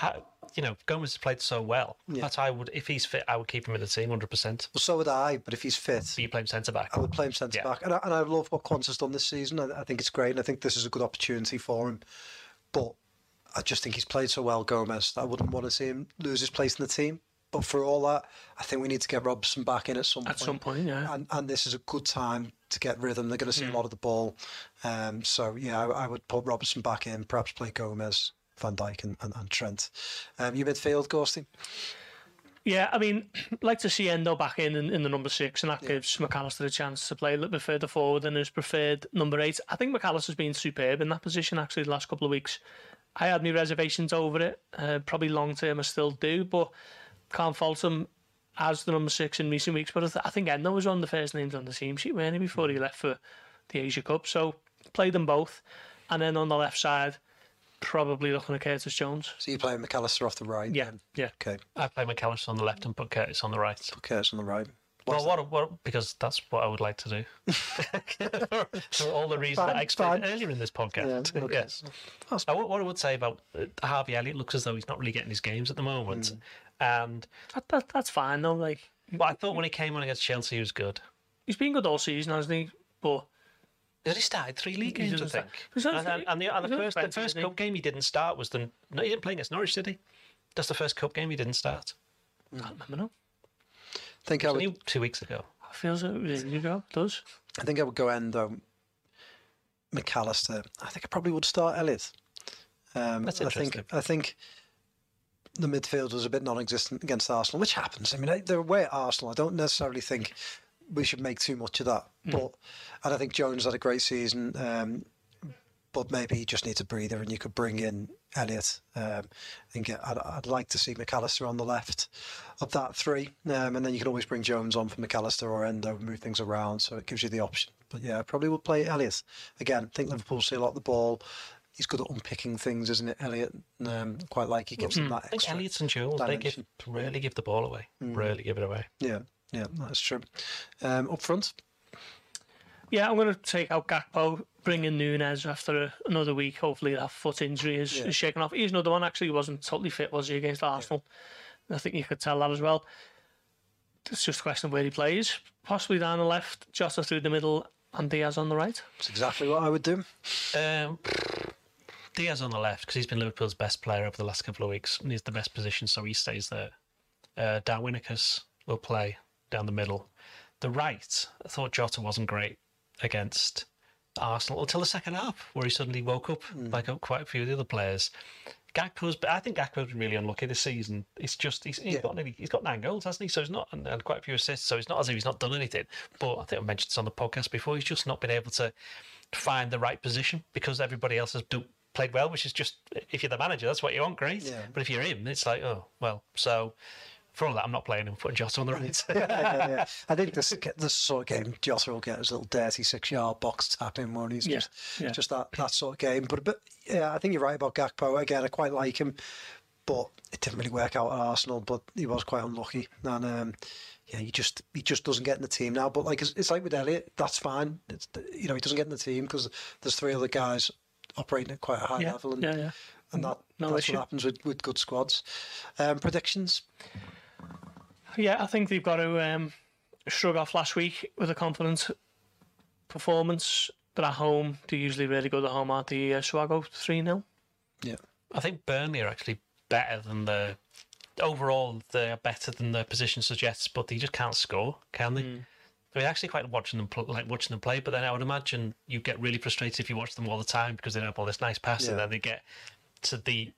uh, you know, Gomez has played so well that I would, if he's fit, I would keep him in the team 100%.
Well, so would I, but if he's fit,
But you play him centre back.
I would play him centre
Yeah.
back. And I, and I love what Quansah's done this season. I, I think it's great. And I think this is a good opportunity for him. But I just think he's played so well, Gomez, that I wouldn't want to see him lose his place in the team. But for all that, I think we need to get Robson back in at some
At
point.
some point, yeah.
And, and this is a good time to get rhythm. They're going to see
Hmm.
a lot of the ball. Um, so, yeah, I, I would put Robertson back in, perhaps play Gomez, Van Dijk, and, and, and Trent. Um, you midfield, Gorsty?
Yeah, I mean, like to see Endo back in, in in the number six, and that gives McAllister a chance to play a little bit further forward than his preferred number eight. I think McAllister's been superb in that position actually the last couple of weeks. I had my reservations over it. Uh, probably long term, I still do, but can't fault him as the number six in recent weeks. But I, th- I think Endo was one of the first names on the team sheet, weren't he, before he left for the Asia Cup? So played them both, and then on the left side, probably looking at Curtis Jones.
So you play McAllister off the right?
Yeah,
then?
yeah.
Okay.
I play McAllister on the left and put Curtis on the right.
Put Curtis on the right.
Well, what, what, because that's what I would like to do. For all the reasons that I explained
fine.
earlier in this podcast.
Yeah, okay.
Yes.
That's-
Now, what, what I would say about uh, Harvey Elliott looks as though he's not really getting his games at the moment.
Hmm.
And
That, that, that's fine though. Like
but I thought when he came on against Chelsea, he was good.
he's been good all season, hasn't he? But
Did he started three league
He
games, I
doesn't start-
think.
He's not-
And, and, and the, and
he's
the
not
first, the
expensive,
first
isn't he?
cup game he didn't start was the. No, he didn't play against Norwich, did he? That's the first cup game he didn't start.
I can't remember now.
think I
It
would
was only two weeks ago.
It feels like it was ages ago. It does.
I think I would go Endo, McAllister. I think I probably would start Elliott. Um,
That's
I think
interesting.
I think the midfield was a bit non-existent against Arsenal, which happens. I mean, they're away at Arsenal. I don't necessarily think we should make too much of that. But and I think Jones had a great season. Um, but maybe he just needs a breather, and you could bring in Elliott. Um, I think I'd, I'd like to see McAllister on the left of that three, um, and then you can always bring Jones on for McAllister or Endo, move things around, so it gives you the option. But yeah, I probably would play Elliott again. I think Liverpool see a lot of the ball. He's good at unpicking things, isn't it, Elliott? Um, quite like he gives them that
I think
extra.
Elliott and Jones, they give,
dimension.
rarely give the ball away. Really give it away.
Yeah, yeah, that's true. Um, up front,
Yeah, I'm going to take out Gakpo, bring in Nunez after a, another week. Hopefully that foot injury is,
Yeah.
is shaken off. He's another one. Actually, he wasn't totally fit, was he, against Arsenal? I think you could tell that as well. It's just a question of where he plays. Possibly down the left, Jota through the middle, and Diaz on the right.
that's exactly what I would do.
Um, Diaz on the left because he's been Liverpool's best player over the last couple of weeks. And he's the best position, so he stays there. Uh, Darwin Nunez will play down the middle. The right, I thought Jota wasn't great against Arsenal until the second half, where he suddenly woke up like uh, quite a few of the other players. Gakpo's, but I think Gakpo's been really unlucky this season. It's just he's, he's
Yeah.
got nearly, he's got nine goals, hasn't he? So he's not and, and quite a few assists. So it's not as if he's not done anything. But I think I mentioned this on the podcast before. He's just not been able to find the right position because everybody else has do, played well. Which is just if you're the manager, that's what you want, great.
Yeah.
But if you're him, it's like oh well. So for all that, I'm not playing him. Putting Jota on the right.
yeah, yeah, yeah. I think this this sort of game, Jota will get his little dirty six yard box tap in one. He's
Yeah,
just
yeah.
just that, that sort of game. But but yeah, I think you're right about Gakpo. Again, I quite like him, but it didn't really work out at Arsenal. But he was quite unlucky, and um, yeah, he just he just doesn't get in the team now. But like it's, it's like with Elliott, that's fine. It's, you know, he doesn't get in the team because there's three other guys operating at quite a high
Yeah,
level, and
yeah, yeah.
and that
No
that's
issue.
what happens with, with good squads. Um, predictions.
Yeah, I think they've got to um, shrug off last week with a confident performance. They're at home. They're usually really good at home, aren't they? Uh, so I go 3 0.
Yeah.
I think Burnley are actually better than the overall. They're better than their position suggests, but they just can't score, can they? I mean, actually, quite watching them pl- like watching them play. But then I would imagine you get really frustrated if you watch them all the time because they have all this nice pass, and
Yeah.
then they get to the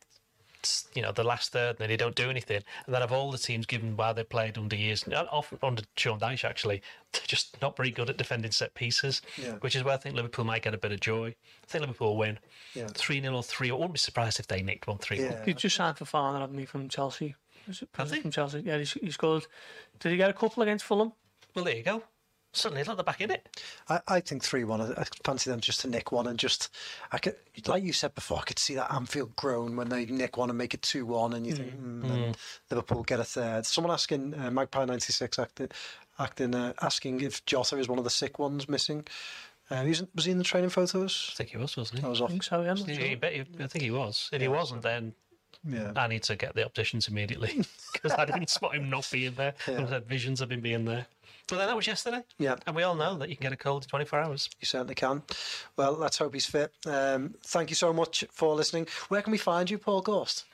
you know the last third, and then they don't do anything. And then of all the teams given while they played under years, not often under Sean Dyche actually, they're just not very good at defending set pieces,
Yeah.
which is where I think Liverpool might get a bit of joy. I think Liverpool will win
Yeah.
three 0 or three. I wouldn't be surprised if they nicked one three.
Yeah.
He just signed Fofana, haven't he, from Chelsea? Was it, was it from Chelsea? Yeah, he, he scored. Did he get a couple against Fulham?
Well, there you go. Suddenly, look, they're back in it.
I, I think three one. I, I fancy them just to nick one and just. I could, like you said before, I could see that Anfield groan when they nick one and make it two one, and you think mm. and Liverpool get a third. Someone asking uh, Magpie ninety six acting, acting uh, asking if Jota is one of the sick ones missing. Uh, was, was he in the training photos?
I think he was, wasn't he?
I
he?
was
I
off.
think so, yeah. I'm not
Yeah,
sure.
he he- I think he was. If he wasn't, then
Yeah.
I need to get the opticians immediately because I didn't spot him not being there. I had visions of him being there. But then that was yesterday.
Yeah.
And we all know that you can get a cold in 24 hours.
You certainly can. Well, let's hope he's fit. Um, thank you so much for listening. Where can we find you, Paul Gorst?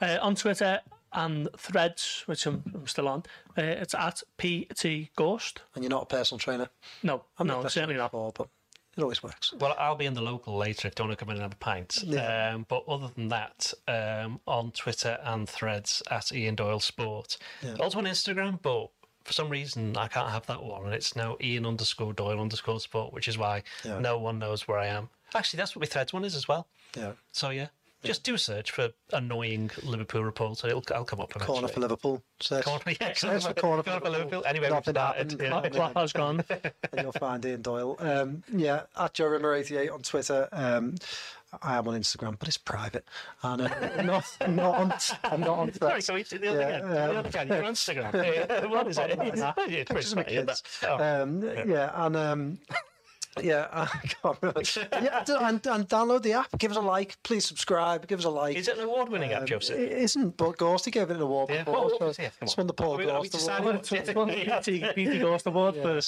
Uh, on Twitter and Threads, which I'm, I'm still on, uh, it's at PT Gorst.
And you're not a personal trainer.
No,
I'm
no,
not
certainly not.
before, but it always works.
Well, I'll be in the local later if you want to come in and have a pint.
Yeah.
Um, but other than that, um, on Twitter and threads at Ian Doyle Sport. Also on Instagram, but for some reason I can't have that one. And it's now Ian underscore Doyle underscore Sport, which is why
Yeah.
no one knows where I am. Actually, that's what my threads one is as well.
Yeah.
So yeah, just do a search for annoying Liverpool reporter. It'll I'll come up eventually.
Corner for Liverpool. Search,
Corner for, yeah,
search for corner for
Corner
Liverpool.
Anyway, we've
Nothing
started.
happened.
Yeah.
Mark Klopp has gone.
and you'll find Ian Doyle. Um, yeah, at Joe Rimmer88 on Twitter. Um, I am on Instagram, but it's private. And uh, I'm not, I'm not on, I'm not on
Sorry, so we did the other
Yeah,
again.
um,
the other again. You're on Instagram. Yeah, what is it? Yeah,
Pictures of my kids.
isn't it? Oh.
Um, yeah, and um, yeah, I can't remember. yeah, and, and download the app. Give us a like. Please subscribe. Give us a like.
Is it an award-winning app, um, Joseph?
It isn't, but Gorsty gave it an award
Yeah.
before.
Well,
so it's won the Paul
Are we- are we Gorst
Award.
It's one PT, PT Gorst Award for,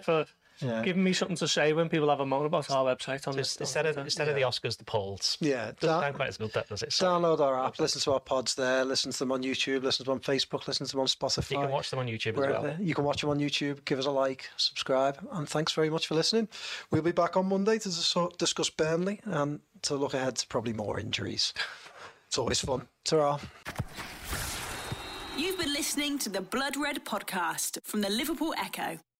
for
Yeah.
giving me something to say when people have a moan about our website. On
Just
this,
instead of instead of the Oscars, the polls.
Yeah,
doesn't
that-
sound quite as good, that does it? So
Download our app, listen to our pods there, listen to them on YouTube, listen to them on Facebook, listen to them on Spotify.
you can watch them on YouTube as
wherever.
well.
You can watch them on YouTube. Give us a like, subscribe, and thanks very much for listening. We'll be back on Monday to discuss Burnley and to look ahead to probably more injuries. It's always fun. Ta-ra.
You've been listening to the Blood Red podcast from the Liverpool Echo.